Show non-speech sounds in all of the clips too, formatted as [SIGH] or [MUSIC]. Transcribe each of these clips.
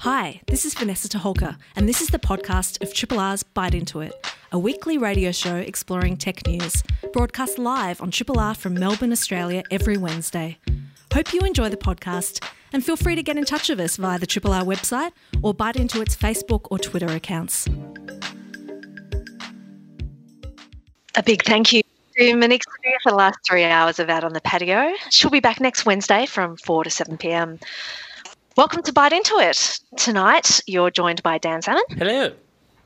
Hi, this is Vanessa Toholka, and this is the podcast of Triple R's Byte Into It, a weekly radio show exploring tech news, broadcast live on Triple R from Melbourne, Australia, every Wednesday. Hope you enjoy the podcast, and feel free to get in touch with us via the Triple R website or Byte Into It's Facebook or Twitter accounts. A big thank you to Monique for the last three hours of Out on the Patio. She'll be back next Wednesday from 4 to 7 pm. Welcome to Byte Into It. Tonight, you're joined by Dan Salmon, Hello.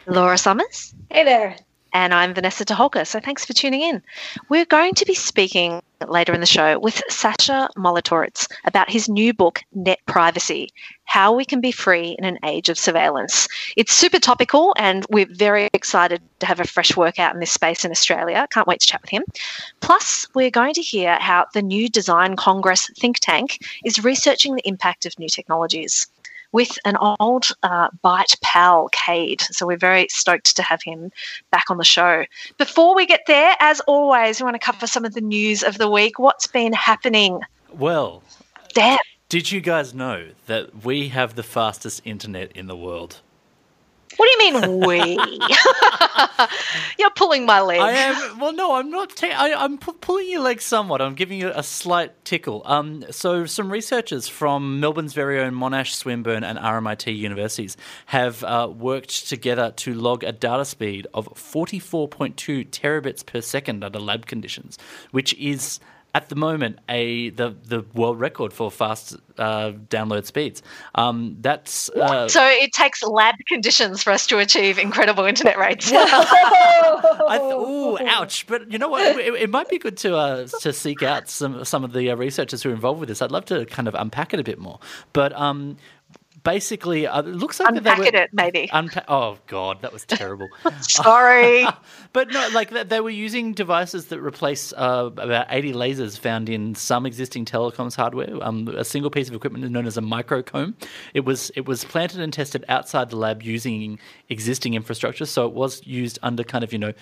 Laura Summers, Hey there. And I'm Vanessa Toholka. So thanks for tuning in. We're going to be speaking later in the show with Sacha Molitorisz about his new book, Net Privacy How We Can Be Free in an Age of Surveillance. It's super topical, and we're very excited to have a fresh work out in this space in Australia. Can't wait to chat with him. Plus, we're going to hear how the new Design Congress think tank is researching the impact of new technologies with an old uh, bite pal, Cade. So we're very stoked to have him back on the show. Before we get there, as always, we want to cover some of the news of the week. What's been happening? Well, Dan. did you guys know that we have the fastest internet in the world? What do you mean we? [LAUGHS] You're pulling my leg. I am. Well, no, I'm not. I, I'm pu- pulling your leg somewhat. I'm giving you a slight tickle. Um, so some researchers from Melbourne's very own Monash, Swinburne, and RMIT universities have uh, worked together to log a data speed of 44.2 terabits per second under lab conditions, which is at the moment a the the world record for fast uh, download speeds. Um, that's uh, so it takes lab conditions for us to achieve incredible internet rates. [LAUGHS] I th- ooh, ouch! But you know what? It, it might be good to uh, to seek out some some of the uh, researchers who are involved with this. I'd love to kind of unpack it a bit more. But um, basically, uh, it looks like Unpack they were, it, maybe. [LAUGHS] Unpa- oh god, that was terrible. [LAUGHS] Sorry. [LAUGHS] but no, like they- were using devices that replace uh, about 80 lasers found in some existing telecoms hardware. Um, a single piece of equipment known as a microcomb. It was it was planted and tested outside the lab using existing infrastructure, so it was used under kind of you know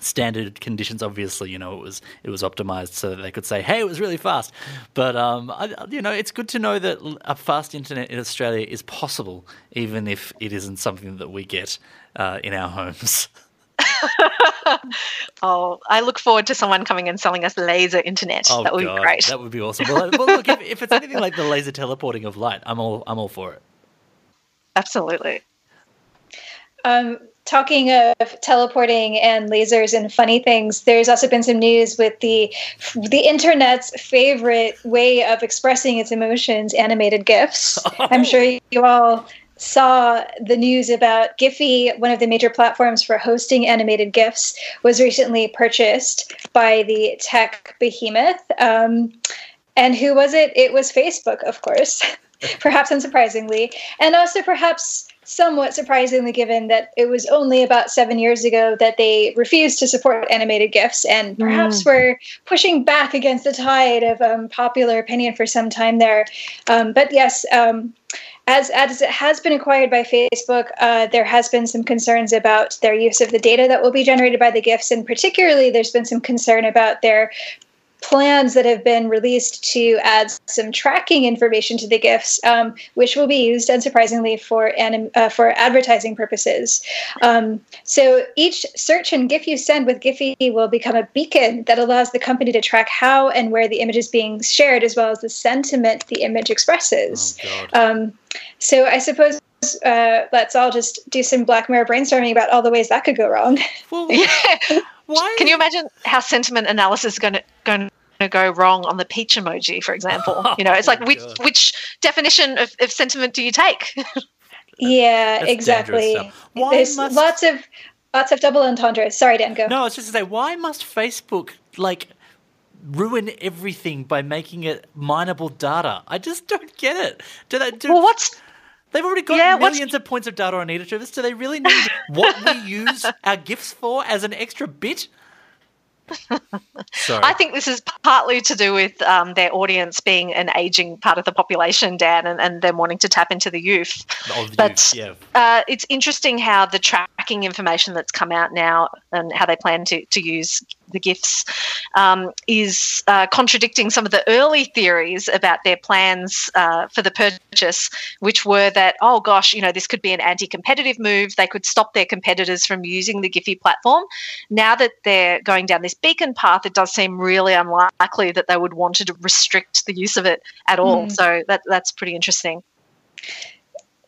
standard conditions obviously you know it was it was optimized so that they could say hey it was really fast but um I, you know it's good to know that a fast internet in australia is possible even if it isn't something that we get uh, in our homes [LAUGHS] oh, I look forward to someone coming and selling us laser internet. oh that would God, be great. that would be awesome well, well look if, if it's anything like the [LAUGHS] laser teleporting of light i'm all i'm all for it Absolutely. Um, talking of teleporting and lasers and funny things, there's also been some news with the the internet's favorite way of expressing its emotions, animated GIFs. [LAUGHS] I'm sure you all saw the news about Giphy, one of the major platforms for hosting animated GIFs, was recently purchased by the tech behemoth. Um, and who was it? It was Facebook, of course, [LAUGHS] perhaps unsurprisingly. And also, perhaps somewhat surprisingly, given that it was only about seven years ago that they refused to support animated GIFs and perhaps were pushing back against the tide of um, popular opinion for some time there. Um, but yes, um, as, as it has been acquired by Facebook, uh, there has been some concerns about their use of the data that will be generated by the GIFs, and particularly there's been some concern about their plans that have been released to add some tracking information to the GIFs, um, which will be used, unsurprisingly, for anim- uh, for advertising purposes. Um, so each search and GIF you send with Giphy will become a beacon that allows the company to track how and where the image is being shared, as well as the sentiment the image expresses. oh Um, so I suppose. Uh, let's all just do some Black Mirror brainstorming about all the ways that could go wrong. well, [LAUGHS] why Can you imagine how sentiment analysis is going to going to go wrong on the peach emoji, for example? [LAUGHS] You know, it's like Oh, which God. which definition of, of sentiment do you take? [LAUGHS] Yeah, That's exactly. Why There's must- lots of lots of double entendres. Sorry, Dan, go. No, I was just to say, why must Facebook like ruin everything by making it mineable data? I just don't get it. Do they? Do, well, what's they've already got Yeah, what's- millions of points of data on each of us. Do they really need [LAUGHS] what we use our gifts for as an extra bit? Sorry. I think this is partly to do with um, their audience being an aging part of the population, Dan, and, and them wanting to tap into the youth. Of but- you, yeah. Uh, it's interesting how the tracking information that's come out now and how they plan to, to use the gifts um, is uh, contradicting some of the early theories about their plans uh, for the purchase, which were that, oh gosh, you know, this could be an anti competitive move. They could stop their competitors from using the Giphy platform. Now that they're going down this beacon path, it does seem really unlikely that they would want to restrict the use of it at all. Mm. So that, that's pretty interesting.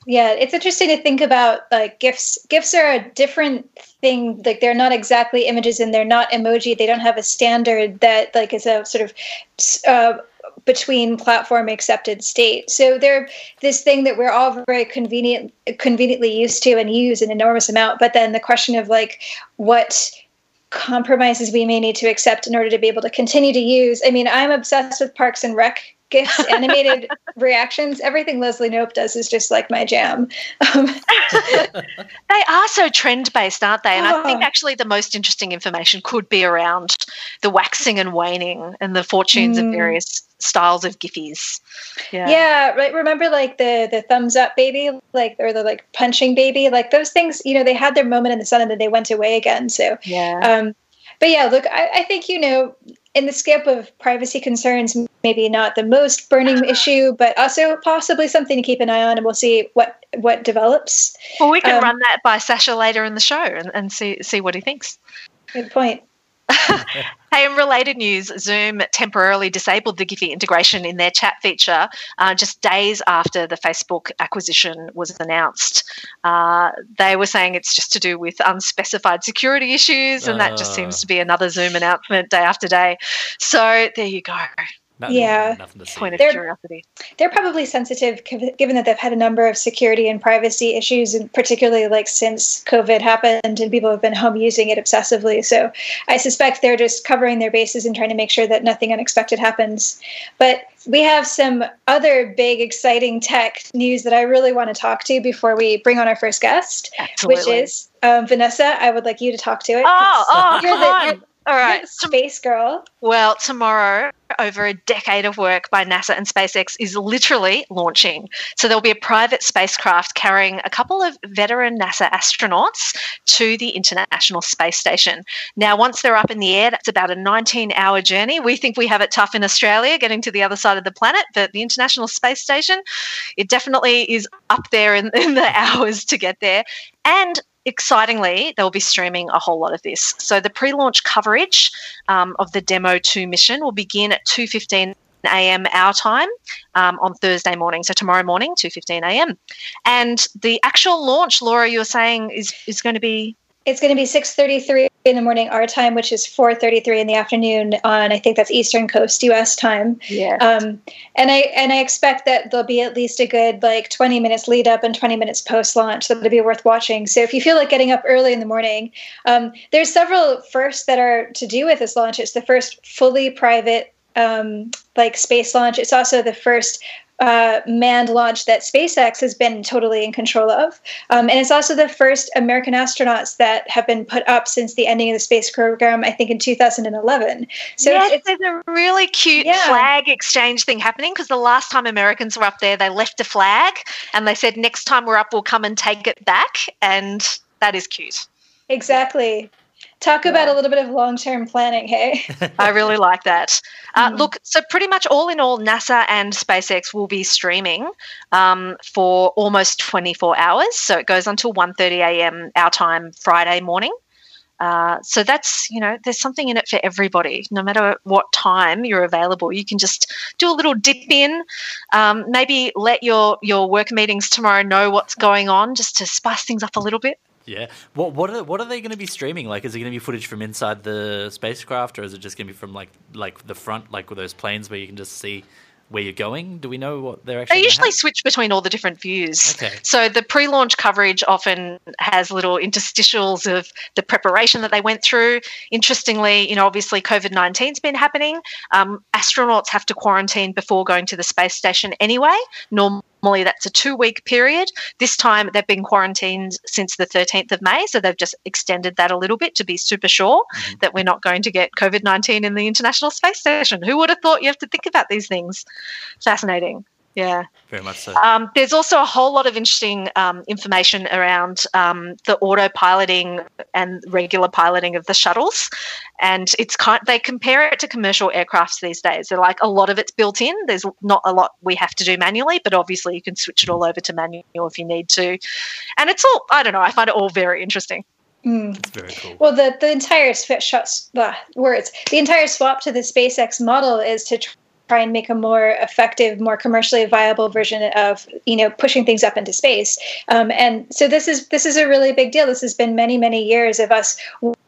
Yeah, it's interesting to think about like gifs. Gifs are a different thing. Like they're not exactly images and they're not emoji. They don't have a standard that like is a sort of uh, between platform accepted state. So they're this thing that we're all very convenient conveniently used to and use an enormous amount. But then the question of like what compromises we may need to accept in order to be able to continue to use. I mean, I'm obsessed with Parks and Rec gifs, animated [LAUGHS] reactions. Everything Leslie Knope does is just like my jam. Um, [LAUGHS] they are so trend based, aren't they? And oh. I think oh. actually the most interesting information could be around the waxing and waning and the fortunes mm. of various styles of giffies. Yeah. Yeah, right. Remember like the the thumbs up baby, like or the like punching baby, like those things, you know, they had their moment in the sun and then they went away again. So yeah. Um but yeah, look, I, I think, you know, in the scope of privacy concerns, maybe not the most burning [LAUGHS] issue, but also possibly something to keep an eye on, and we'll see what what develops. Well, we can um, run that by Sacha later in the show and, and see see what he thinks. Good point. [LAUGHS] hey, in related news, Zoom temporarily disabled the Giphy integration in their chat feature uh, just days after the Facebook acquisition was announced. Uh, they were saying it's just to do with unspecified security issues, and uh. that just seems to be another Zoom announcement day after day. So there you go. Nothing, yeah. Nothing Point of they're, curiosity. They're probably sensitive given that they've had a number of security and privacy issues, and particularly like since COVID happened and people have been home using it obsessively. So I suspect they're just covering their bases and trying to make sure that nothing unexpected happens. But we have some other big, exciting tech news that I really want to talk to before we bring on our first guest, Absolutely. which is um, Vanessa. I would like you to talk to it. Oh, oh, you're the, you're, all right. Space girl. Well, tomorrow, over a decade of work by NASA and SpaceX is literally launching. So there'll be a private spacecraft carrying a couple of veteran NASA astronauts to the International Space Station. Now, once they're up in the air, that's about a 19 hour journey. We think we have it tough in Australia getting to the other side of the planet, but the International Space Station, it definitely is up there in, [LAUGHS] in the hours to get there. And excitingly, they'll be streaming a whole lot of this. So the pre-launch coverage um, of the Demo 2 mission will begin at 2.15 a.m. our time um, on Thursday morning. So tomorrow morning, 2.15 a.m. And the actual launch, Laura, you were saying is, is going to be it's going to be 6:33 in the morning our time, which is 4:33 in the afternoon on I think that's Eastern Coast U.S. time. Yeah. Um, and I and I expect that there'll be at least a good like 20 minutes lead up and 20 minutes post launch, so it'll be worth watching. So if you feel like getting up early in the morning, um, there's several firsts that are to do with this launch. It's the first fully private um, like space launch. It's also the first uh, manned launch that SpaceX has been totally in control of. Um, and it's also the first American astronauts that have been put up since the ending of the space program, I think in 2011. So yes, it's, there's a really cute yeah. flag exchange thing happening because the last time Americans were up there, they left a flag and they said, next time we're up, we'll come and take it back. And that is cute. Exactly. Talk about a little bit of long term planning, hey? [LAUGHS] I really like that. Uh, mm. Look, so pretty much all in all, NASA and SpaceX will be streaming um, for almost 24 hours. So it goes until 1.30 a.m. our time Friday morning. Uh, so that's, you know, there's something in it for everybody. No matter what time you're available, you can just do a little dip in. Um, maybe let your, your work meetings tomorrow know what's going on just to spice things up a little bit. Yeah. What what are what are they going to be streaming? Like, is it going to be footage from inside the spacecraft, or is it just going to be from like like the front, like with those planes where you can just see where you're going? Do we know what they're actually? They usually switch between all the different views. Okay. So the pre-launch coverage often has little interstitials of the preparation that they went through. Interestingly, you know, obviously COVID nineteen's been happening. Um, astronauts have to quarantine before going to the space station anyway. Normally normally that's a two week period. This time they've been quarantined since the 13th of May, so they've just extended that a little bit to be super sure mm-hmm. that we're not going to get COVID 19 in the International Space Station. Who would have thought you have to think about these things? Fascinating. Yeah. Very much so. Um, there's also a whole lot of interesting um, information around um, the autopiloting and regular piloting of the shuttles, and it's kind. They compare it to commercial aircrafts these days. They're like a lot of it's built in. There's not a lot we have to do manually, but obviously you can switch it all over to manual if you need to. And it's all. I don't know. I find it all very interesting. Mm. Very cool. Well, the the entire switch shots, the words, the entire swap to the SpaceX model is to try and make a more effective, more commercially viable version of you know pushing things up into space. Um, and so this is this is a really big deal. This has been many many years of us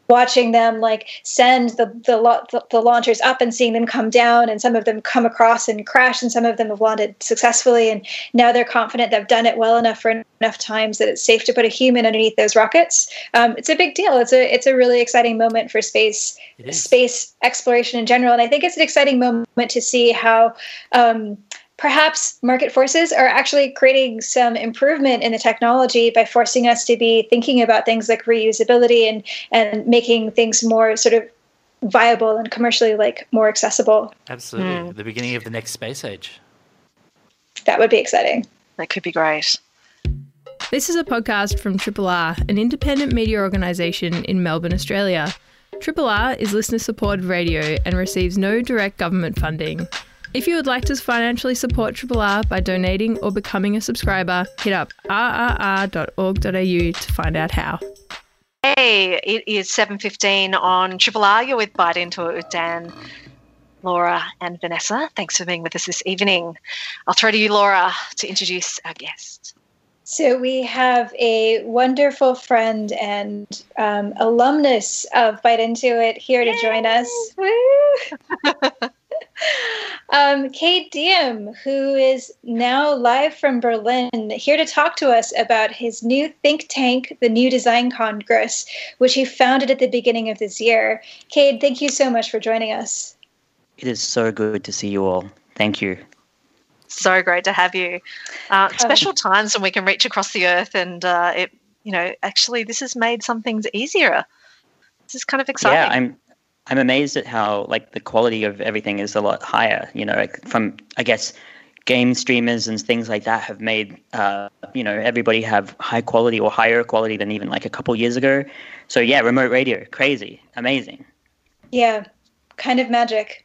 watching them like send the, the the launchers up and seeing them come down and some of them come across and crash and some of them have landed successfully and now they're confident they've done it well enough for enough times that it's safe to put a human underneath those rockets. Um, it's a big deal. It's a it's a really exciting moment for space space exploration in general and i think it's an exciting moment to see how um, perhaps market forces are actually creating some improvement in the technology by forcing us to be thinking about things like reusability and and making things more sort of viable and commercially like more accessible. Absolutely. Mm. The beginning of the next space age. That would be exciting. That could be great. This is a podcast from Triple R, an independent media organisation in Melbourne, Australia. Triple R is listener supported radio and receives no direct government funding. If you would like to financially support Triple R by donating or becoming a subscriber, hit up rrr.org.au to find out how. Hey, it is 7.15 on Triple R. You're with Byte Into It with Dan, Laura and Vanessa. Thanks for being with us this evening. I'll throw to you, Laura, to introduce our guest. So we have a wonderful friend and um, alumnus of Byte Into It here to join us. [LAUGHS] um, Cade Diehm, who is now live from Berlin, here to talk to us about his new think tank, the New Design Congress, which he founded at the beginning of this year. Cade, thank you so much for joining us. It is so good to see you all. Thank you. So great to have you. Uh, um, special um, times when we can reach across the earth, and uh, it, you know, actually, this has made some things easier. This is kind of exciting. Yeah, I'm I'm amazed at how like the quality of everything is a lot higher. You know, like from I guess game streamers and things like that have made uh, you know everybody have high quality or higher quality than even like a couple years ago. So yeah, remote radio, crazy, amazing. Yeah, kind of magic.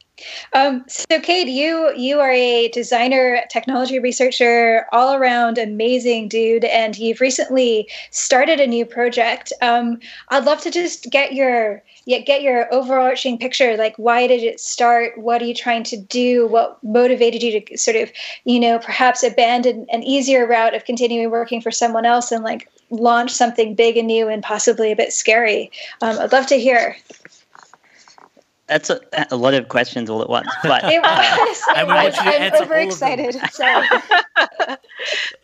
Um, so, Cade, you you are a designer, technology researcher, all around amazing dude, and you've recently started a new project. Um, I'd love to just get your get your overarching picture. Like, why did it start? What are you trying to do? What motivated you to sort of, you know, perhaps abandon an easier route of continuing working for someone else and like launch something big and new and possibly a bit scary? Um, I'd love to hear that's a, a, lot of questions all at once. But [LAUGHS] it was. Uh, and we want you to I'm overexcited. So. [LAUGHS]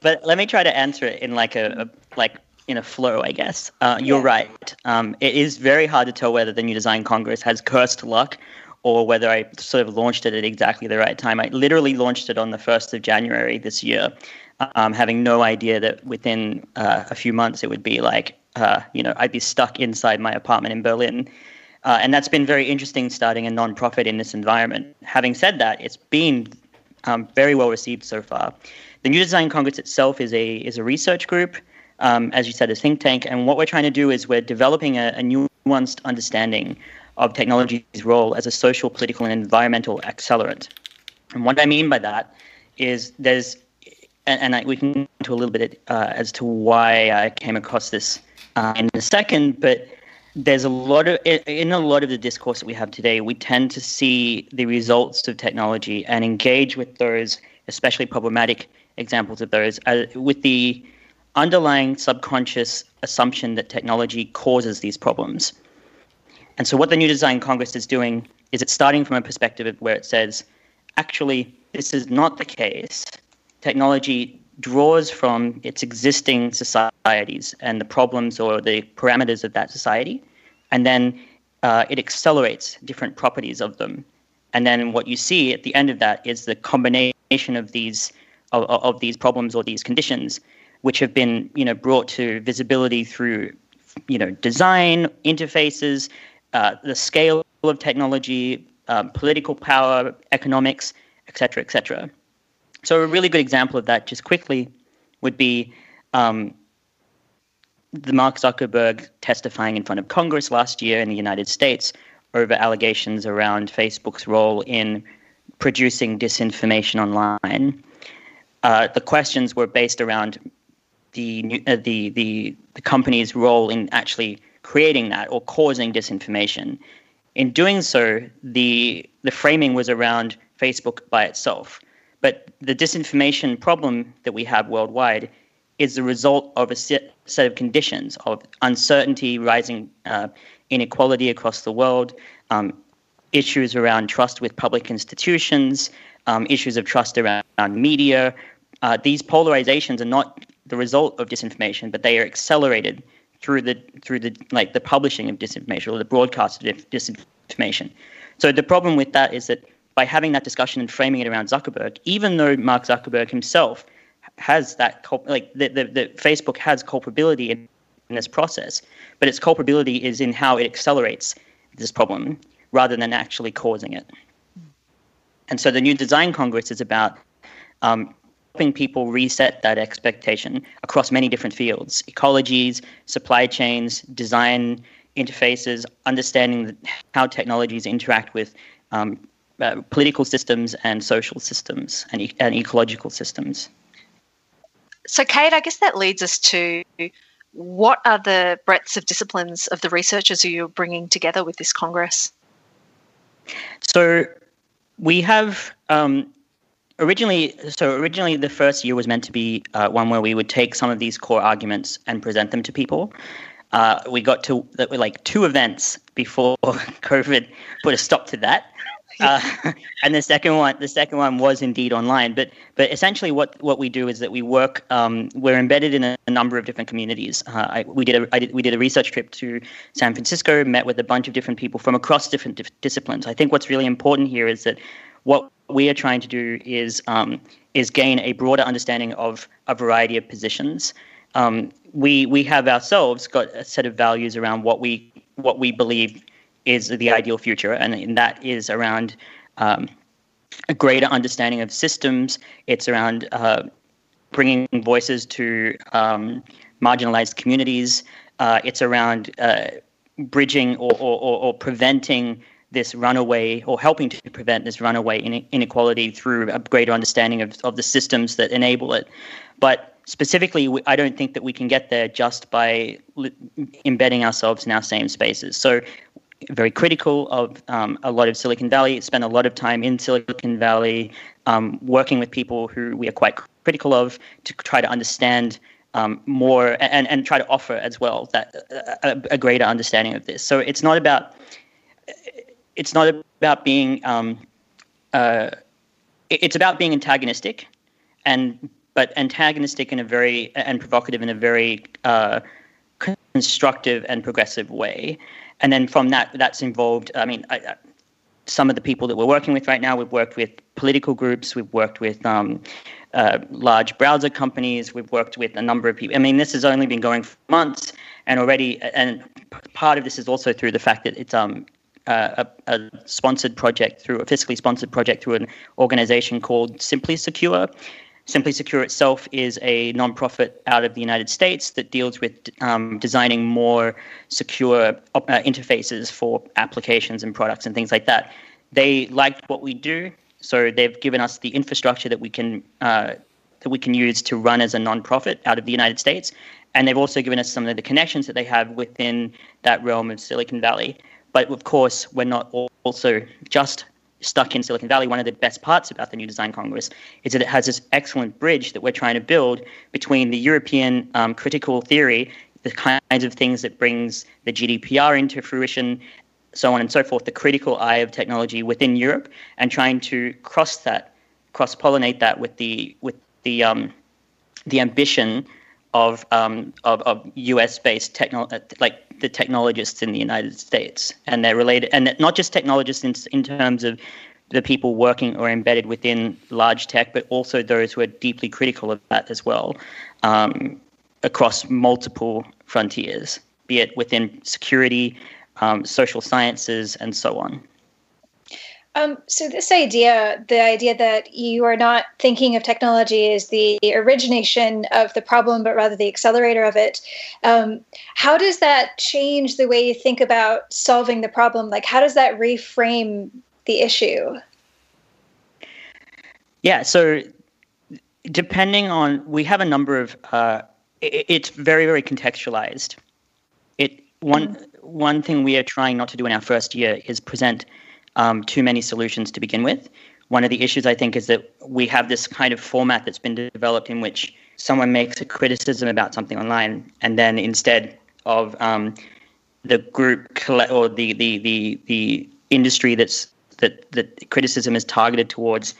but let me try to answer it in like a, a like in a flow, I guess. Uh, you're yeah. right. Um, it is very hard to tell whether the New Design Congress has cursed luck or whether I sort of launched it at exactly the right time. I literally launched it on the 1st of January this year, um, having no idea that within uh, a few months it would be like, uh, you know, I'd be stuck inside my apartment in Berlin uh, and that's been very interesting starting a nonprofit in this environment. Having said that, it's been um, very well received so far. The New Design Congress itself is a is a research group, um, as you said, a think tank. And what we're trying to do is we're developing a, a nuanced understanding of technology's role as a social, political, and environmental accelerant. And what I mean by that is there's, and, and I, we can go into a little bit uh, as to why I came across this uh, in a second, but there's a lot of in a lot of the discourse that we have today we tend to see the results of technology and engage with those especially problematic examples of those uh, with the underlying subconscious assumption that technology causes these problems. And so what the new design congress is doing is it's starting from a perspective where it says actually this is not the case. Technology draws from its existing societies and the problems or the parameters of that society, and then uh, it accelerates different properties of them. And then what you see at the end of that is the combination of these of, of these problems or these conditions, which have been you know brought to visibility through you know design interfaces, uh, the scale of technology, um, political power, economics, etc., etc. So a really good example of that, just quickly, would be um, the Mark Zuckerberg testifying in front of Congress last year in the United States over allegations around Facebook's role in producing disinformation online. Uh, the questions were based around the, uh, the the the company's role in actually creating that or causing disinformation. In doing so, the the framing was around Facebook by itself. But the disinformation problem that we have worldwide is the result of a set, set of conditions of uncertainty, rising uh, inequality across the world, um, issues around trust with public institutions, um, issues of trust around, around media. Uh, these polarizations are not the result of disinformation, but they are accelerated through the through the like the publishing of disinformation or the broadcast of disinformation. So the problem with that is that by having that discussion and framing it around Zuckerberg, even though Mark Zuckerberg himself has that like the, the, the Facebook has culpability in, in this process, but its culpability is in how it accelerates this problem rather than actually causing it. And so the new design congress is about um, helping people reset that expectation across many different fields ecologies, supply chains, design interfaces, understanding how technologies interact with um, uh, political systems and social systems and, e- and ecological systems. So, Cade, I guess that leads us to what are the breadths of disciplines of the researchers who you're bringing together with this Congress? So, we have um, originally. So, originally, the first year was meant to be uh, one where we would take some of these core arguments and present them to people. Uh, we got to like two events before [LAUGHS] COVID put a stop to that. Uh, [LAUGHS] and the second one, the second one was indeed online. But but essentially, what, what we do is that we work. Um, we're embedded in a, a, number of different communities. Uh, I, we did a I did, we did a research trip to San Francisco, met with a bunch of different people from across different dif- disciplines. I think what's really important here is that what we are trying to do is um, is gain a broader understanding of a variety of positions. Um, we we have ourselves got a set of values around what we what we believe is the ideal future, and that is around um, a greater understanding of systems. It's around uh, bringing voices to um, marginalized communities. Uh, it's around uh, bridging or, or, or, preventing this runaway or helping to prevent this runaway inequality through a greater understanding of, of the systems that enable it. But specifically, I don't think that we can get there just by embedding ourselves in our same spaces. So very critical of um, a lot of Silicon Valley, spent a lot of time in Silicon Valley um, working with people who we are quite critical of to try to understand um, more and, and try to offer as well that a, a, greater understanding of this. So it's not about it's not about being um, uh, it's about being antagonistic and but antagonistic in a very and provocative in a very uh, constructive and progressive way and then from that, that's involved. I mean, I, I, some of the people that we're working with right now, we've worked with political groups, we've worked with um, uh, large browser companies, we've worked with a number of people. I mean, this has only been going for months, and already, and part of this is also through the fact that it's um, a, a, sponsored project through a fiscally sponsored project through an organization called Simply Secure, Simply Secure itself is a nonprofit out of the United States that deals with um, designing more secure uh, interfaces for applications and products and things like that. They liked what we do, so they've given us the infrastructure that we can uh, that we can use to run as a nonprofit out of the United States, and they've also given us some of the connections that they have within that realm of Silicon Valley. But of course, we're not also just stuck in Silicon Valley, one of the best parts about the New Design Congress is that it has this excellent bridge that we're trying to build between the European um, critical theory, the kinds of things that brings the GDPR into fruition, so on and so forth, the critical eye of technology within Europe, and trying to cross that, cross pollinate that with the with the um, the ambition of um, of, of US based techno like the technologists in the United States, and they're related, and not just technologists in, in terms of the people working or embedded within large tech, but also those who are deeply critical of that as well, um, across multiple frontiers, be it within security, um, social sciences, and so on. Um, so this idea, the idea that you are not thinking of technology as the origination of the problem, but rather the accelerator of it, um, how does that change the way you think about solving the problem? Like, how does that reframe the issue? Yeah, so depending on, we have a number of, uh, it, it's very, very contextualized. It one mm. one thing we are trying not to do in our first year is present um, too many solutions to begin with. One of the issues I think is that we have this kind of format that's been developed in which someone makes a criticism about something online, and then instead of um, the group or the, the the the industry that's that that criticism is targeted towards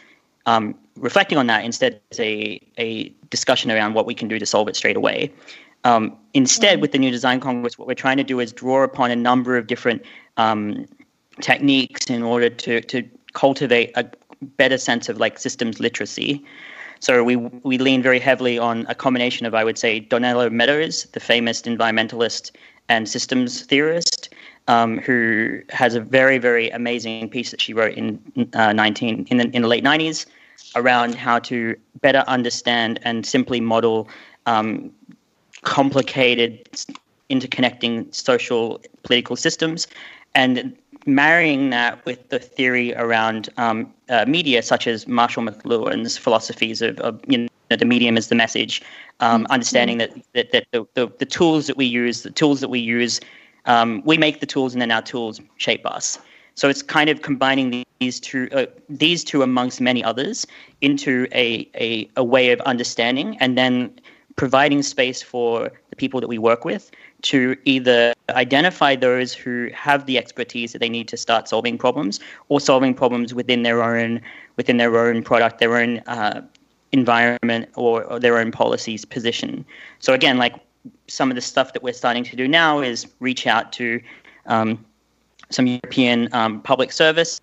um, reflecting on that instead is a a discussion around what we can do to solve it straight away. Um, instead, mm-hmm. with the New Design Congress, what we're trying to do is draw upon a number of different um, techniques in order to to cultivate a better sense of like systems literacy. So we we lean very heavily on a combination of I would say Donella Meadows, the famous environmentalist and systems theorist, um, who has a very very amazing piece that she wrote in uh, 19 in the, in the late 90s around how to better understand and simply model um, complicated interconnecting social political systems and marrying that with the theory around um, uh, media, such as Marshall McLuhan's philosophies of, of you know, the medium is the message, um, mm-hmm. understanding that, that, that the, the, the, tools that we use, the tools that we use, um, we make the tools and then our tools shape us. So it's kind of combining these two, uh, these two amongst many others, into a, a, a way of understanding, and then providing space for the people that we work with to either identify those who have the expertise that they need to start solving problems or solving problems within their own within their own product, their own uh, environment, or, or their own policies position. So again, like some of the stuff that we're starting to do now is reach out to um, some European um, public service,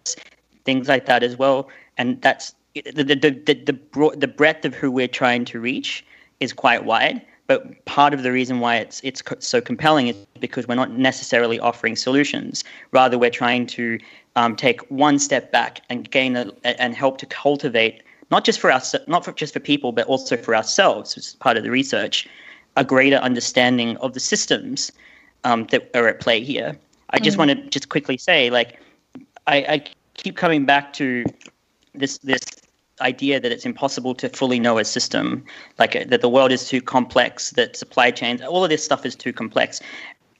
things like that as well, and that's the the the the, the, the breadth of who we're trying to reach is quite wide. But part of the reason why it's it's so compelling is because we're not necessarily offering solutions. Rather, we're trying to um, take one step back and gain a, and help to cultivate not just for us, not for, just for people, but also for ourselves, as part of the research, a greater understanding of the systems um, that are at play here. I just mm. want to just quickly say, like, I, I keep coming back to this this idea that it's impossible to fully know a system, like that the world is too complex, that supply chains, all of this stuff is too complex.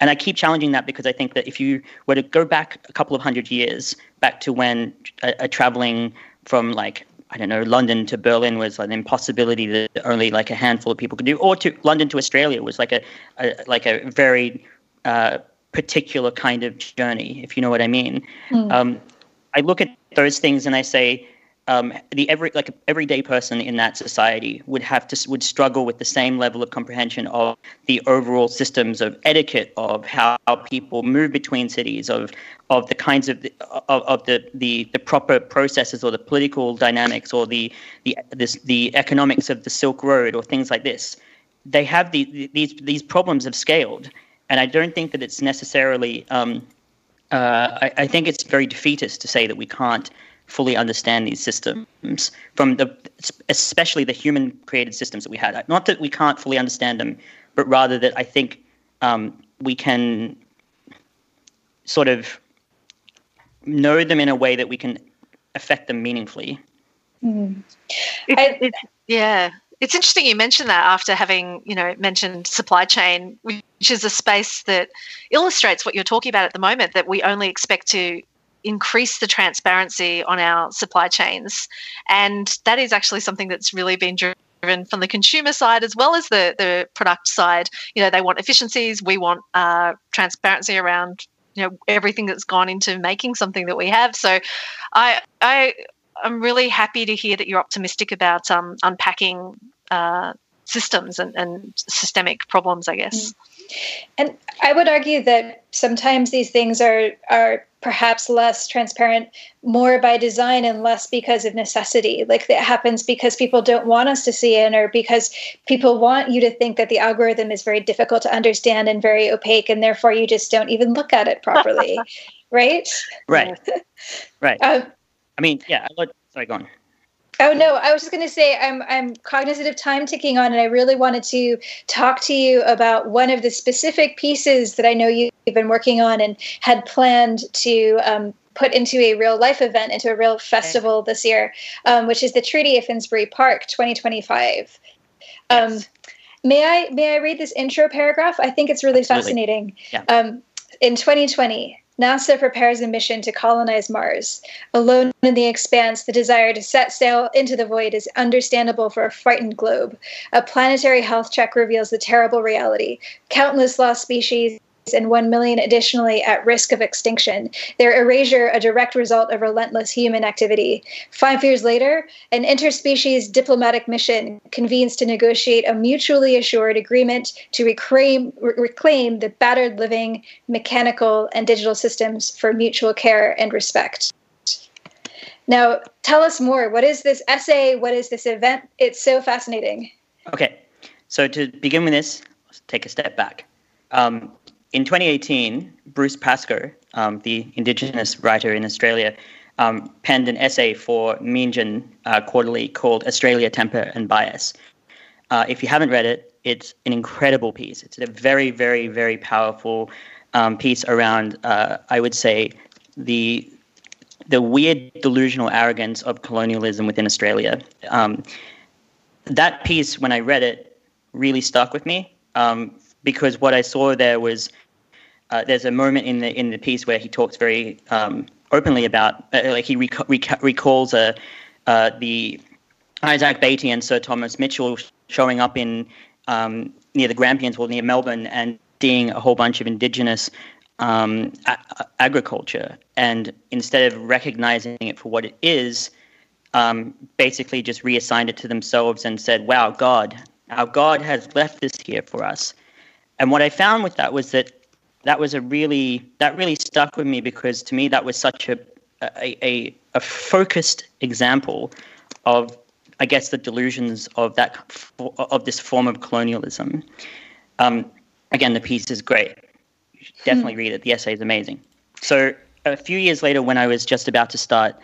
And I keep challenging that because I think that if you were to go back a couple of hundred years, back to when a, a traveling from like I don't know, London to Berlin was an impossibility that only like a handful of people could do, or to London to Australia was like a, a like a very uh, particular kind of journey, if you know what I mean. Mm. Um, I look at those things and I say, um, the every like everyday person in that society would have to would struggle with the same level of comprehension of the overall systems of etiquette of how people move between cities of of the kinds of the, of, of the, the the proper processes or the political dynamics or the the this the economics of the Silk Road or things like this. They have the, these these problems have scaled, and I don't think that it's necessarily. Um, uh, I, I think it's very defeatist to say that we can't fully understand these systems from the especially the human created systems that we had. Not that we can't fully understand them but rather that i think um, we can sort of know them in a way that we can affect them meaningfully. Mm. it, it, yeah. It's interesting you mentioned that after having you know mentioned supply chain which is a space that illustrates what you're talking about at the moment that we only expect to increase the transparency on our supply chains. And that is actually something that's really been driven from the consumer side as well as the, the product side. You know, they want efficiencies, we want uh, transparency around you know everything that's gone into making something that we have. So I I I'm really happy to hear that you're optimistic about um, unpacking uh, systems and, and systemic problems, I guess. Mm. And I would argue that sometimes these things are are perhaps less transparent more by design and less because of necessity. Like that happens because people don't want us to see it or because people want you to think that the algorithm is very difficult to understand and very opaque and therefore you just don't even look at it properly. [LAUGHS] right? Right. [LAUGHS] right. Uh, I mean, yeah. Sorry, go on. Oh no, I was just going to say I'm I'm cognizant of time ticking on, and I really wanted to talk to you about one of the specific pieces that I know you've been working on and had planned to um, put into a real life event, into a real festival okay. this year, um, which is the Treaty of Finsbury Park 2025. Um, yes. May I may I read this intro paragraph? I think it's really Absolutely. fascinating. Yeah. Um, in 2020, NASA prepares a mission to colonize Mars. Alone in the expanse, the desire to set sail into the void is understandable for a frightened globe. A planetary health check reveals the terrible reality. Countless lost species and 1 million additionally at risk of extinction. Their erasure a direct result of relentless human activity. Five years later, an interspecies diplomatic mission convenes to negotiate a mutually assured agreement to reclaim, re- reclaim the battered living, mechanical, and digital systems for mutual care and respect. Now, tell us more. What is this essay? What is this event? It's so fascinating. Okay, so to begin with this, let's take a step back. Um, in 2018, Bruce Pascoe, um, the Indigenous writer in Australia, um, penned an essay for Meanjin uh, Quarterly called Australia Temper and Bias. Uh, if you haven't read it, it's an incredible piece. It's a very, very, very powerful um, piece around, uh, I would say, the the weird delusional arrogance of colonialism within Australia. Um, that piece, when I read it, really stuck with me um, because what I saw there was uh, there's a moment in the in the piece where he talks very um, openly about uh, like he rec- rec- recalls uh, uh, the Isaac Batey and Sir Thomas Mitchell showing up in um, near the Grampians or near Melbourne and seeing a whole bunch of indigenous um, a- agriculture, and instead of recognizing it for what it is, um, basically just reassigned it to themselves and said, "Wow, God, our God has left this here for us." And what I found with that was that that was a really that really stuck with me because to me that was such a a, a, a focused example of I guess the delusions of that of this form of colonialism. Um, again, the piece is great. You should definitely read it. The essay is amazing. So a few years later, when I was just about to start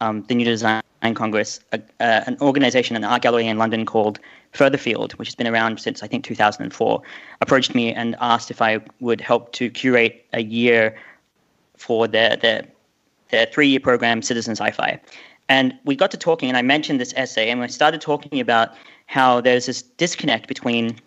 um, the New Design Congress, uh, an organization, an art gallery in London called Furtherfield, which has been around since I think 2004, approached me and asked if I would help to curate a year for their their, their three-year program, Citizen Sci-Fi. And we got to talking, and I mentioned this essay, and we started talking about how there's this disconnect between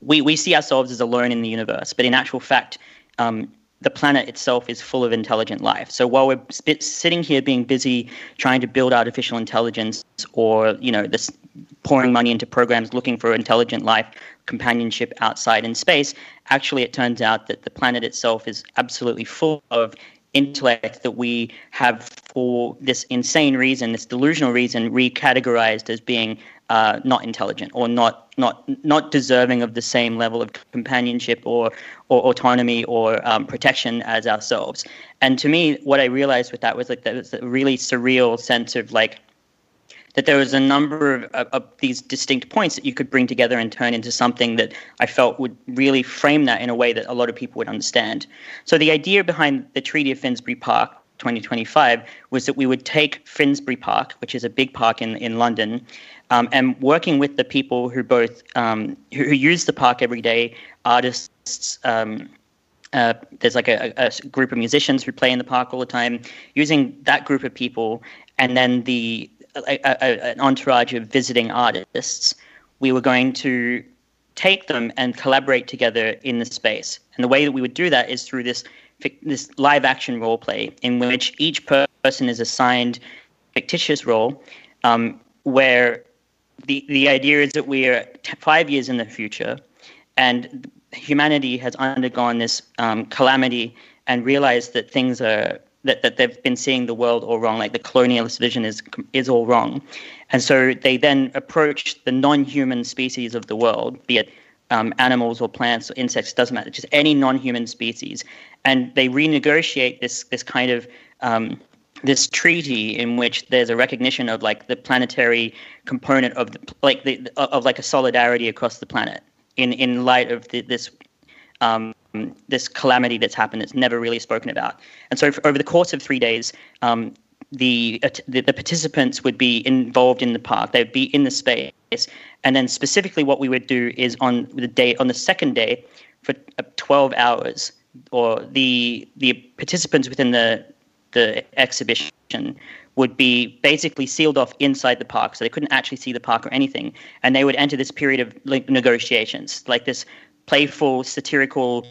we, we see ourselves as alone in the universe, but in actual fact, um, the planet itself is full of intelligent life. So while we're sitting here being busy trying to build artificial intelligence or, you know, this pouring money into programs looking for intelligent life companionship outside in space, actually it turns out that the planet itself is absolutely full of intellect that we have for this insane reason, this delusional reason, recategorized as being uh, not intelligent or not not not deserving of the same level of companionship or or autonomy or um, protection as ourselves. And to me, what I realized with that was like there was a really surreal sense of like that there was a number of, of, of, these distinct points that you could bring together and turn into something that I felt would really frame that in a way that a lot of people would understand. So the idea behind the Treaty of Finsbury Park 2025 was that we would take Finsbury Park, which is a big park in, in London, um, and working with the people who both um, who, who, use the park every day, artists. Um, uh, there's like a, a, group of musicians who play in the park all the time. Using that group of people, and then the a, a, an entourage of visiting artists, we were going to take them and collaborate together in the space. And the way that we would do that is through this this live action role play in which each person is assigned a fictitious role um, where the, the idea is that we are t- five years in the future and humanity has undergone this um, calamity and realized that things are that, that they've been seeing the world all wrong like the colonialist vision is is all wrong. And so they then approach the non-human species of the world be it um, animals or plants or insects doesn't matter just any non-human species and they renegotiate this this kind of um, this treaty in which there's a recognition of like the planetary component of the like the of like a solidarity across the planet in in light of the, this um, this calamity that's happened that's never really spoken about. And so, over the course of three days, um, the, the, the participants would be involved in the park. They'd be in the space, and then specifically, what we would do is on the day on the second day, for uh, 12 hours, or the the participants within the the exhibition would be basically sealed off inside the park, so they couldn't actually see the park or anything, and they would enter this period of negotiations, like this playful, satirical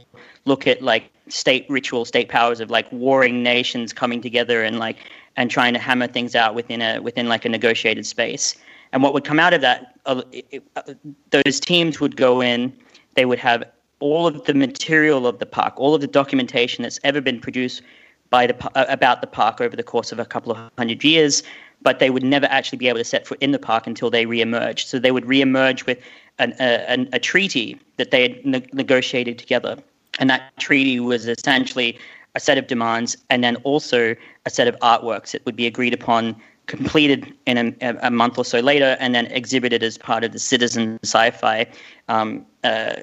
look at like state ritual, state powers of like warring nations coming together and like and trying to hammer things out within a within like a negotiated space. And what would come out of that, uh, it, uh, those teams would go in. They would have all of the material of the park, all of the documentation that's ever been produced by the uh, about the park over the course of a couple of hundred years. But they would never actually be able to set foot in the park until they re-emerged. So they would re-emerge with an, a, a, treaty that they had ne- negotiated together. And that treaty was essentially a set of demands and then also a set of artworks that would be agreed upon, completed in a, a month or so later, and then exhibited as part of the Citizen Sci Fi um, uh,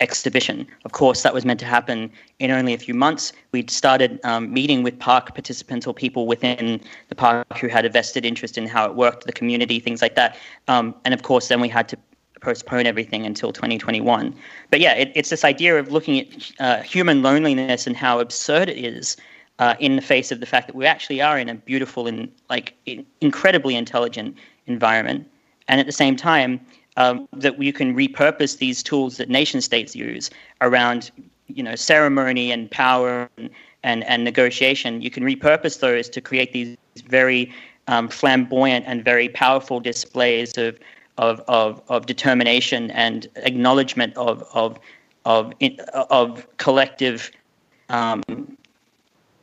exhibition. Of course, that was meant to happen in only a few months. We'd started um, meeting with park participants or people within the park who had a vested interest in how it worked, the community, things like that. Um, and of course, then we had to postpone everything until 2021. But yeah, it, it's this idea of looking at uh, human loneliness and how absurd it is uh, in the face of the fact that we actually are in a beautiful and like incredibly intelligent environment, and at the same time um, that you can repurpose these tools that nation states use around you know ceremony and power and, and, and negotiation. You can repurpose those to create these very um, flamboyant and very powerful displays of of, of, of determination and acknowledgement of of of of collective um,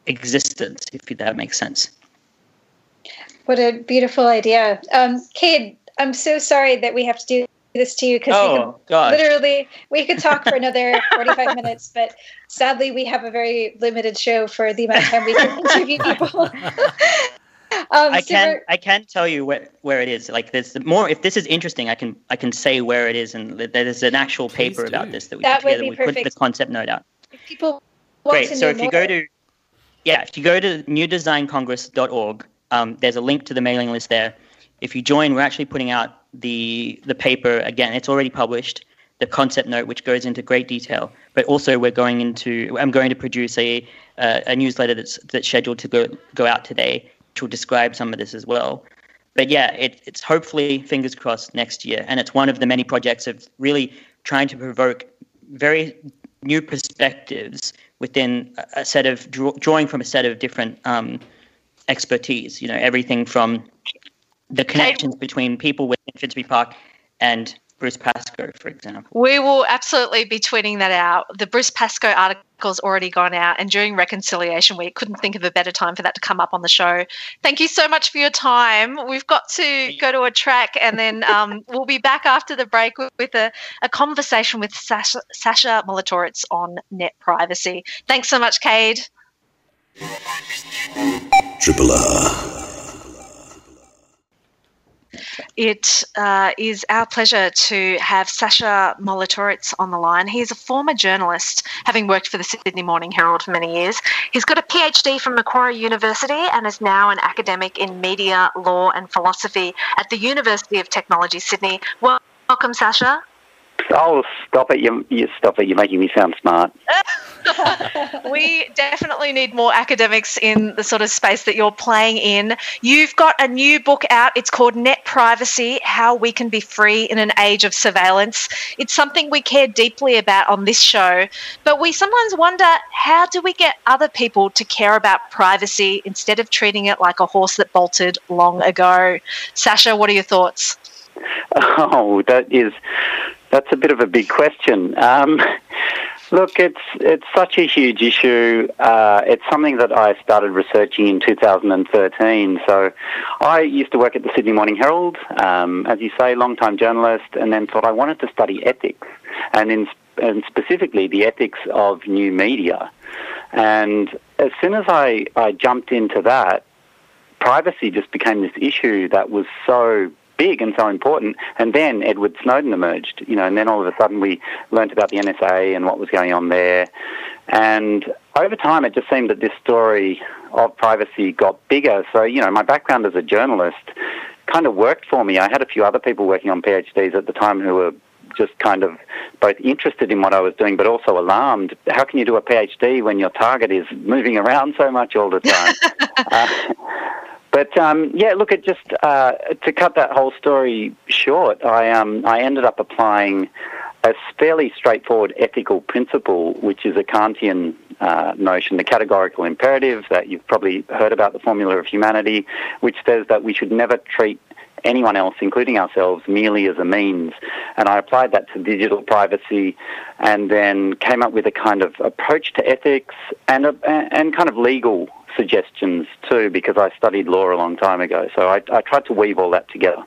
existence, if that makes sense. What a beautiful idea, um, Cade. I'm so sorry that we have to do this to you because oh, we literally we could talk for another [LAUGHS] 45 minutes, but sadly we have a very limited show for the amount of time we can interview people. [LAUGHS] Um, I can I can tell you where, where it is. Like there's more. If this is interesting, I can I can say where it is, and there's an actual paper do. about this that we that put together. We be put the concept note out. If people want Great. to So know if you more, go to yeah, if you go to newdesigncongress.org, um, there's a link to the mailing list there. If you join, we're actually putting out the the paper again. It's already published. The concept note, which goes into great detail, but also we're going into. I'm going to produce a uh, a newsletter that's that's scheduled to go go out today, will describe some of this as well. But yeah, it, it's hopefully fingers crossed next year, and it's one of the many projects of really trying to provoke very new perspectives within a- set of draw, drawing from a set of different um, expertise. You know, everything from the connections between people within Finsbury Park and Bruce Pascoe, for example. We will absolutely be tweeting that out. The Bruce Pascoe article's already gone out, and during Reconciliation Week, couldn't think of a better time for that to come up on the show. Thank you so much for your time. We've got to go to a track, and then [LAUGHS] um, we'll be back after the break with, with a, a conversation with Sacha, Sacha Molitorisz on net privacy. Thanks so much, Cade. Triple R. It uh, is our pleasure to have Sacha Molitorisz on the line. He's a former journalist, having worked for the Sydney Morning Herald for many years. He's got a PhD from Macquarie University and is now an academic in media, law, and philosophy at the University of Technology, Sydney. Welcome, Sacha. Oh, stop it! You, you stop it! You're making me sound smart. [LAUGHS] we definitely need more academics in the sort of space that you're playing in. You've got a new book out. It's called Net Privacy How We Can Be Free in an Age of Surveillance. It's something we care deeply about on this show, but we sometimes wonder how do we get other people to care about privacy instead of treating it like a horse that bolted long ago? Sacha, what are your thoughts? [LAUGHS] Oh, that is that's a bit of a big question. Um, [LAUGHS] look, it's it's such a huge issue. Uh, it's something that I started researching in 2013. So, I used to work at the Sydney Morning Herald, um, as you say, long-time journalist, and then thought I wanted to study ethics, and in and specifically the ethics of new media. And as soon as I, I jumped into that, privacy just became this issue that was so big and so important. And then Edward Snowden emerged, you know, and then all of a sudden we learnt about the NSA and what was going on there. And over time, it just seemed that this story of privacy got bigger. So, you know, my background as a journalist kind of worked for me. I had a few other people working on PhDs at the time who were just kind of both interested in what I was doing, but also alarmed. How can you do a PhD when your target is moving around so much all the time? [LAUGHS] uh, but um, yeah, look, it just uh, to cut that whole story short, I um, I ended up applying a fairly straightforward ethical principle, which is a Kantian uh, notion, the categorical imperative that you've probably heard about, the formula of humanity, which says that we should never treat anyone else, including ourselves, merely as a means. And I applied that to digital privacy and then came up with a kind of approach to ethics and, a, and kind of legal suggestions too, because I studied law a long time ago. So I, I tried to weave all that together.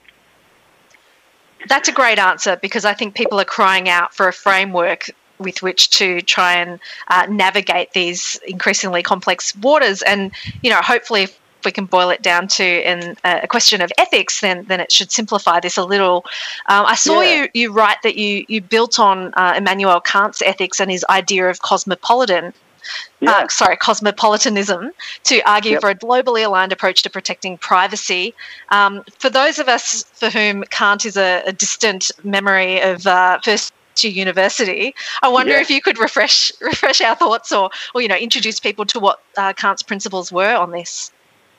That's a great answer because I think people are crying out for a framework with which to try and uh, navigate these increasingly complex waters. And, you know, hopefully, if we can boil it down to in a question of ethics, then then it should simplify this a little. Um, I saw yeah. you you write that you you built on uh, Immanuel Kant's ethics and his idea of cosmopolitan. Yeah. Uh, sorry, cosmopolitanism to argue yep. for a globally aligned approach to protecting privacy. Um, for those of us for whom Kant is a, a distant memory of uh, first to university. I wonder yeah. if you could refresh [LAUGHS] refresh our thoughts, or or you know introduce people to what uh, Kant's principles were on this.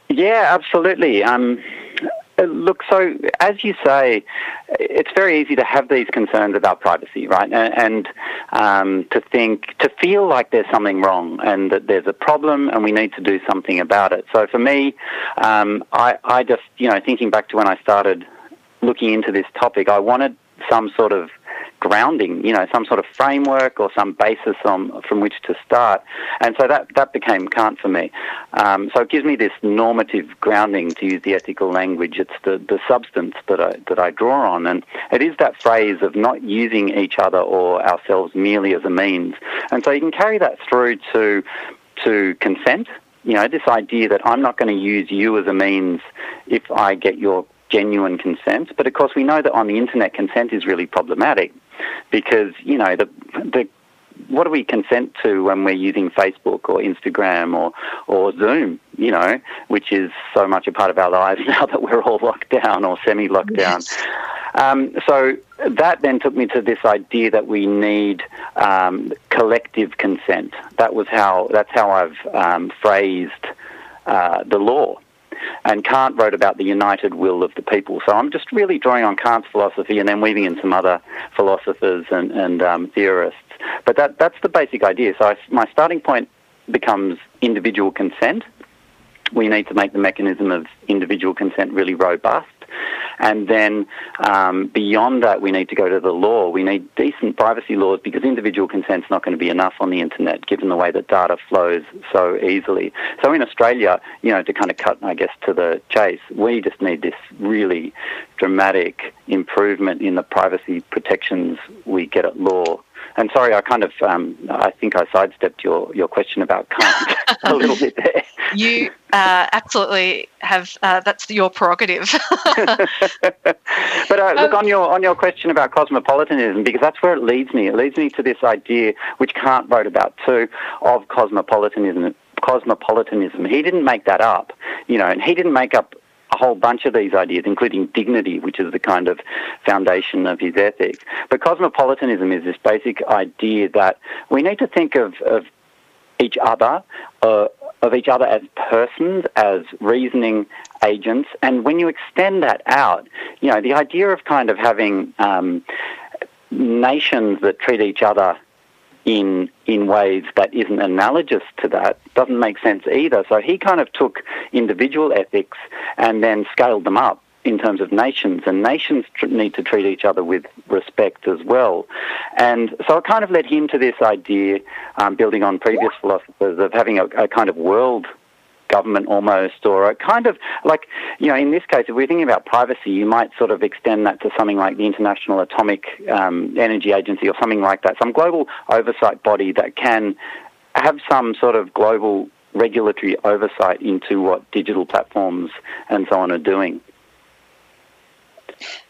Yeah, absolutely. Um, look, so as you say, it's very easy to have these concerns about privacy, right? And, um, to think, to feel like there's something wrong and that there's a problem and we need to do something about it. So for me, um, I, I just, you know, thinking back to when I started looking into this topic, I wanted some sort of grounding, you know, some sort of framework or some basis on, from which to start. And so that, that became Kant for me. Um, so it gives me this normative grounding, to use the ethical language. It's the, the substance that I, that I draw on. And it is that phrase of not using each other or ourselves merely as a means. And so you can carry that through to, to consent. You know, this idea that I'm not going to use you as a means if I get your genuine consent. But of course, we know that on the internet, consent is really problematic because you know the the what do we consent to when we're using Facebook or Instagram or, or Zoom, you know, which is so much a part of our lives [LAUGHS] now that we're all locked down or semi locked down. Yes. Um, so that then took me to this idea that we need um, collective consent. That was how, that's how I've um, phrased uh, the law. And Kant wrote about the united will of the people. So I'm just really drawing on Kant's philosophy and then weaving in some other philosophers and, and um, theorists. But that, that's the basic idea. So I, my starting point becomes individual consent. We need to make the mechanism of individual consent really robust. And then um, beyond that, we need to go to the law. We need decent privacy laws because individual consent is not going to be enough on the internet, given the way that data flows so easily. So in Australia, you know, to kind of cut, I guess, to the chase, we just need this really dramatic improvement in the privacy protections we get at law. And sorry, I kind of, um, I think I sidestepped your, your question about Kant [LAUGHS] a little bit there. You uh, absolutely have. Uh, that's your prerogative. [LAUGHS] but uh, look um, on your on your question about cosmopolitanism, because that's where it leads me. It leads me to this idea, which Kant wrote about too, of cosmopolitanism. Cosmopolitanism. He didn't make that up, you know, and he didn't make up a whole bunch of these ideas, including dignity, which is the kind of foundation of his ethics. But cosmopolitanism is this basic idea that we need to think of, of each other, uh, of each other as persons, as reasoning agents. And when you extend that out, you know, the idea of kind of having um, nations that treat each other in in ways that isn't analogous to that doesn't make sense either. So he kind of took individual ethics and then scaled them up in terms of nations, and nations tr- need to treat each other with respect as well. And so it kind of led him to this idea, um, building on previous philosophers, of having a, a kind of world government almost, or a kind of like, you know, in this case, if we're thinking about privacy, you might sort of extend that to something like the International Atomic um, Energy Agency or something like that, some global oversight body that can have some sort of global regulatory oversight into what digital platforms and so on are doing.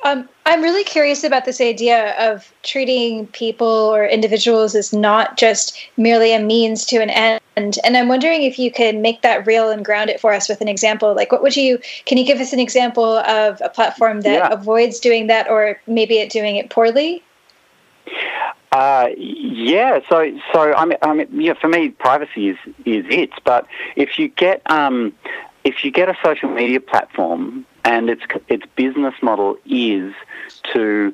Um, I'm really curious about this idea of treating people or individuals as not just merely a means to an end. And I'm wondering if you could make that real and ground it for us with an example. Like, what would you, can you give us an example of a platform that yeah. avoids doing that or maybe it doing it poorly? Uh, yeah, so so I mean, I mean, yeah, for me, privacy is is it. But if you get um, if you get a social media platform and its its business model is to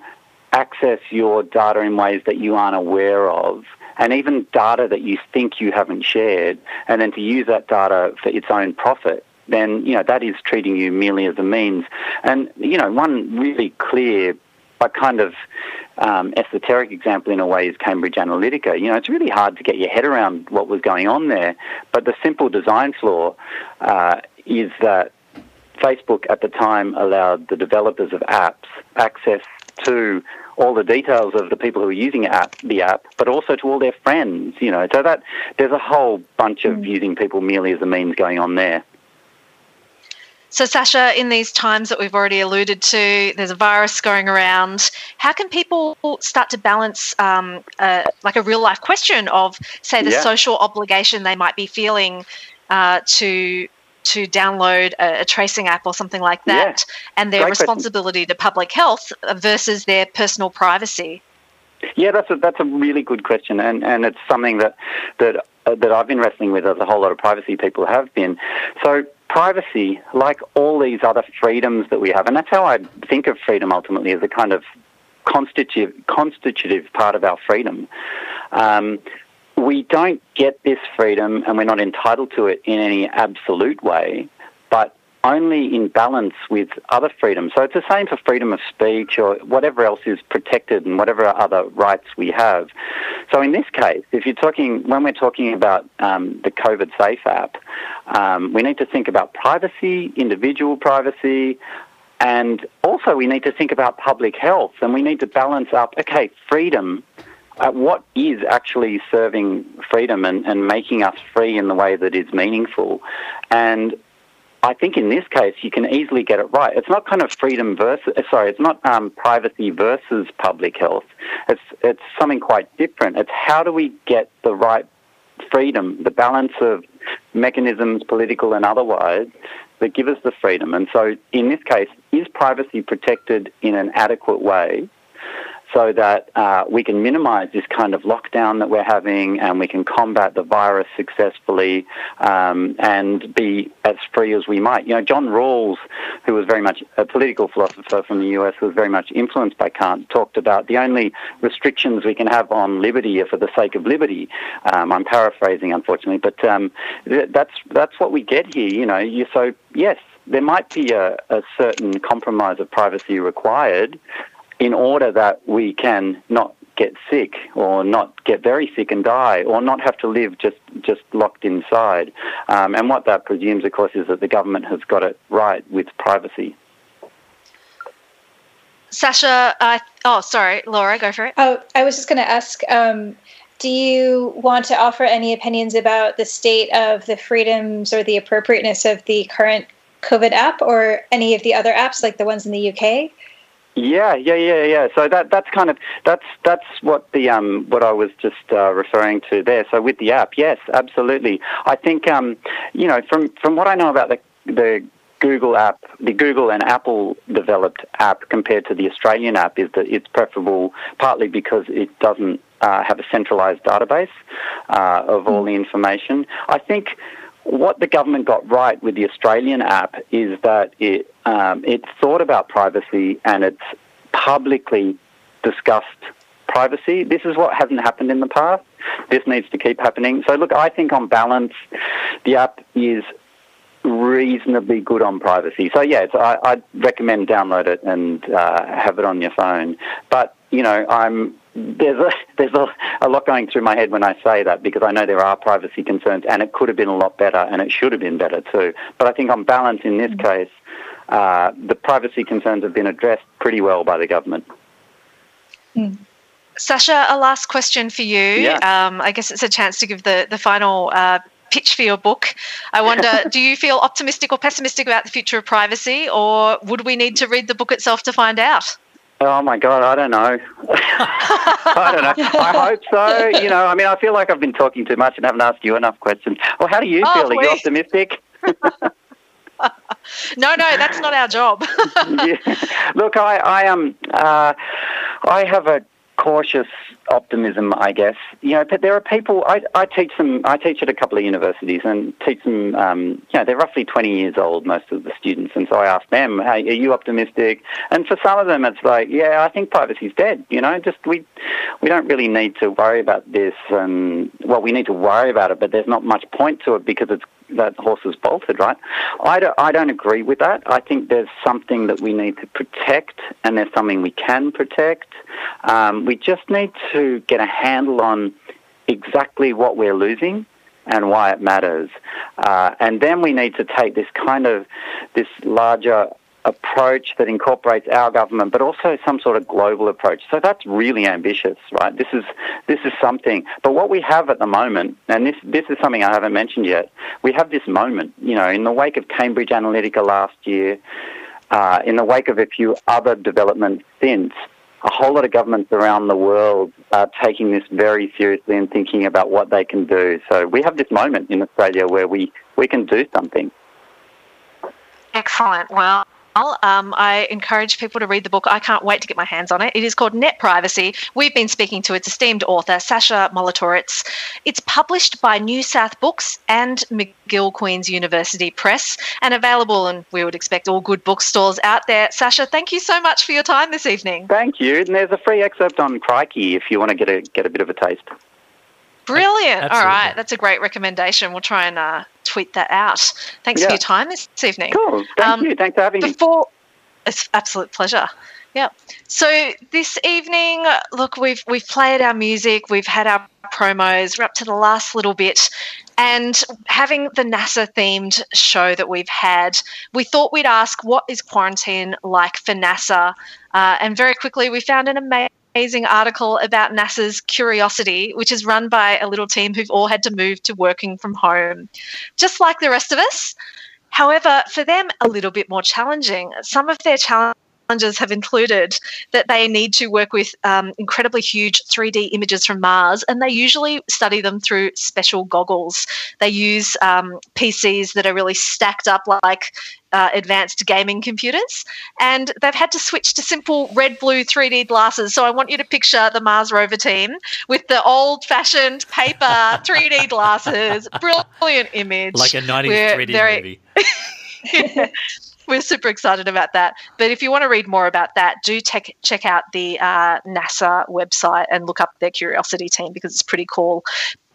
access your data in ways that you aren't aware of, and even data that you think you haven't shared, and then to use that data for its own profit, then you know that is treating you merely as a means. And you know, one really clear but kind of um, esoteric example in a way is Cambridge Analytica. You know, it's really hard to get your head around what was going on there, but the simple design flaw uh, is that Facebook at the time allowed the developers of apps access to all the details of the people who are using app, the app, but also to all their friends. You know, so that there's a whole bunch of mm. using people merely as a means going on there. So, Sacha, in these times that we've already alluded to, there's a virus going around. How can people start to balance, um, uh, like a real life question of, say, the yeah. social obligation they might be feeling uh, to to download a, a, tracing app or something like that, yeah. and their Great responsibility question. to public health versus their personal privacy? Yeah, that's a, that's a really good question, and, and it's something that that uh, that I've been wrestling with, as a whole lot of privacy people have been. So privacy, like all these other freedoms that we have, and that's how I think of freedom ultimately as a kind of constitutive constitutive part of our freedom. Um, we don't get this freedom and we're not entitled to it in any absolute way, but only in balance with other freedoms. So it's the same for freedom of speech or whatever else is protected and whatever other rights we have. So in this case, if you're talking, when we're talking about um, the COVID Safe app, um, we need to think about privacy, individual privacy, and also we need to think about public health and we need to balance up, okay, freedom uh, what is actually serving freedom and, and making us free in the way that is meaningful. And I think in this case you can easily get it right. It's not kind of freedom versus uh, sorry, it's not um, privacy versus public health. It's it's something quite different. It's how do we get the right freedom, the balance of mechanisms, political and otherwise, that give us the freedom. And so in this case, is privacy protected in an adequate way? So that uh, we can minimize this kind of lockdown that we're having and we can combat the virus successfully um, and be as free as we might. You know, John Rawls, who was very much a political philosopher from the US, who was very much influenced by Kant, talked about the only restrictions we can have on liberty are for the sake of liberty. Um, I'm paraphrasing, unfortunately, but um, that's that's what we get here. You know, you, so yes, there might be a, a, certain compromise of privacy required, in order that we can not get sick or not get very sick and die or not have to live just, just locked inside. Um, and what that presumes, of course, is that the government has got it right with privacy. Sacha, uh, oh, sorry, Laura, go for it. Oh, I was just going to ask um, do you want to offer any opinions about the state of the freedoms or the appropriateness of the current COVID app or any of the other apps like the ones in the UK? Yeah, yeah, yeah, yeah. So that that's kind of that's that's what the um what I was just uh, referring to there. So with the app, yes, absolutely. I think um you know from from what I know about the the Google app, the Google and Apple developed app compared to the Australian app is that it's preferable partly because it doesn't uh, have a centralized database uh, of all the information. I think what the government got right with the Australian app is that it um, it thought about privacy and it's publicly discussed privacy. This is what hasn't happened in the past. This needs to keep happening. So, look, I think on balance, the app is reasonably good on privacy. So, yeah, I, I'd recommend download it and uh, have it on your phone. But you know, I'm there's a [LAUGHS] there's a, a lot going through my head when I say that because I know there are privacy concerns and it could have been a lot better and it should have been better too. But I think on balance in this mm-hmm. case, uh, the privacy concerns have been addressed pretty well by the government. Mm. Sacha, a last question for you. Yeah. Um, I guess it's a chance to give the the final uh, pitch for your book. I wonder, [LAUGHS] do you feel optimistic or pessimistic about the future of privacy, or would we need to read the book itself to find out? Oh my God, I don't know. [LAUGHS] I don't know. I hope so. You know, I mean, I feel like I've been talking too much and haven't asked you enough questions. Well, how do you Oh, feel? Are you optimistic? [LAUGHS] No, no, that's not our job. [LAUGHS] yeah. Look, I, I um, uh, I have a cautious optimism, I guess. You know, there are people. I, I teach them. I teach at a couple of universities and teach them. Um, you know, they're roughly twenty years old, most of the students, and so I ask them, "Hey, are you optimistic?" And for some of them, it's like, "Yeah, I think privacy's dead." You know, just we we don't really need to worry about this. And well, we need to worry about it, but there's not much point to it because it's that horse is bolted, right? I don't, I don't agree with that. I think there's something that we need to protect, and there's something we can protect. Um, we just need to get a handle on exactly what we're losing and why it matters. Uh, and then we need to take this kind of this larger approach that incorporates our government, but also some sort of global approach. So that's really ambitious, right? This is this is something. But what we have at the moment, and this this is something I haven't mentioned yet, we have this moment. You know, in the wake of Cambridge Analytica last year, uh, in the wake of a few other developments since. A whole lot of governments around the world are taking this very seriously and thinking about what they can do. So we have this moment in Australia where we, we can do something. Excellent. Well, um, I encourage people to read the book. I can't wait to get my hands on it. It is called Net Privacy. We've been speaking to its esteemed author, Sacha Molitorisz. It's published by New South Books and McGill Queen's University Press and available, and we would expect all good bookstores out there. Sacha, thank you so much for your time this evening. Thank you. And there's a free excerpt on Crikey if you want to get a, get a bit of a taste. Brilliant. All Absolutely. right. That's a great recommendation. We'll try and uh, tweet that out. Thanks for your time this evening. Cool. Thank Um, you. Thanks for having me. Before, it's absolute pleasure. Yeah. So this evening, look, we've we've played our music, we've had our promos, we're up to the last little bit, and having the NASA themed show that we've had, we thought we'd ask what is quarantine like for NASA, uh, and very quickly we found an amazing. Amazing article about NASA's Curiosity, which is run by a little team who've all had to move to working from home, just like the rest of us. However, for them, a little bit more challenging. Some of their challenges have included that they need to work with um, incredibly huge 3D images from Mars, and they usually study them through special goggles. They use um, PCs that are really stacked up like uh, advanced gaming computers, and they've had to switch to simple red blue 3D glasses. So I want you to picture the Mars rover team with the old fashioned paper [LAUGHS] 3D glasses. Brilliant image. Like a 90s We're 3D very- movie. [LAUGHS] [LAUGHS] We're super excited about that. But if you want to read more about that, do check check out the uh, NASA website and look up their Curiosity team because it's pretty cool.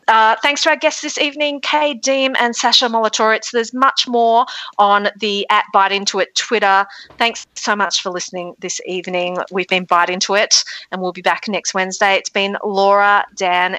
Uh, thanks to our guests this evening, Cade Diehm and Sacha Molitorisz. There's much more on the at Byte Into It Twitter. Thanks so much for listening this evening. We've been Byte Into It, and we'll be back next Wednesday. It's been Laura, Dan,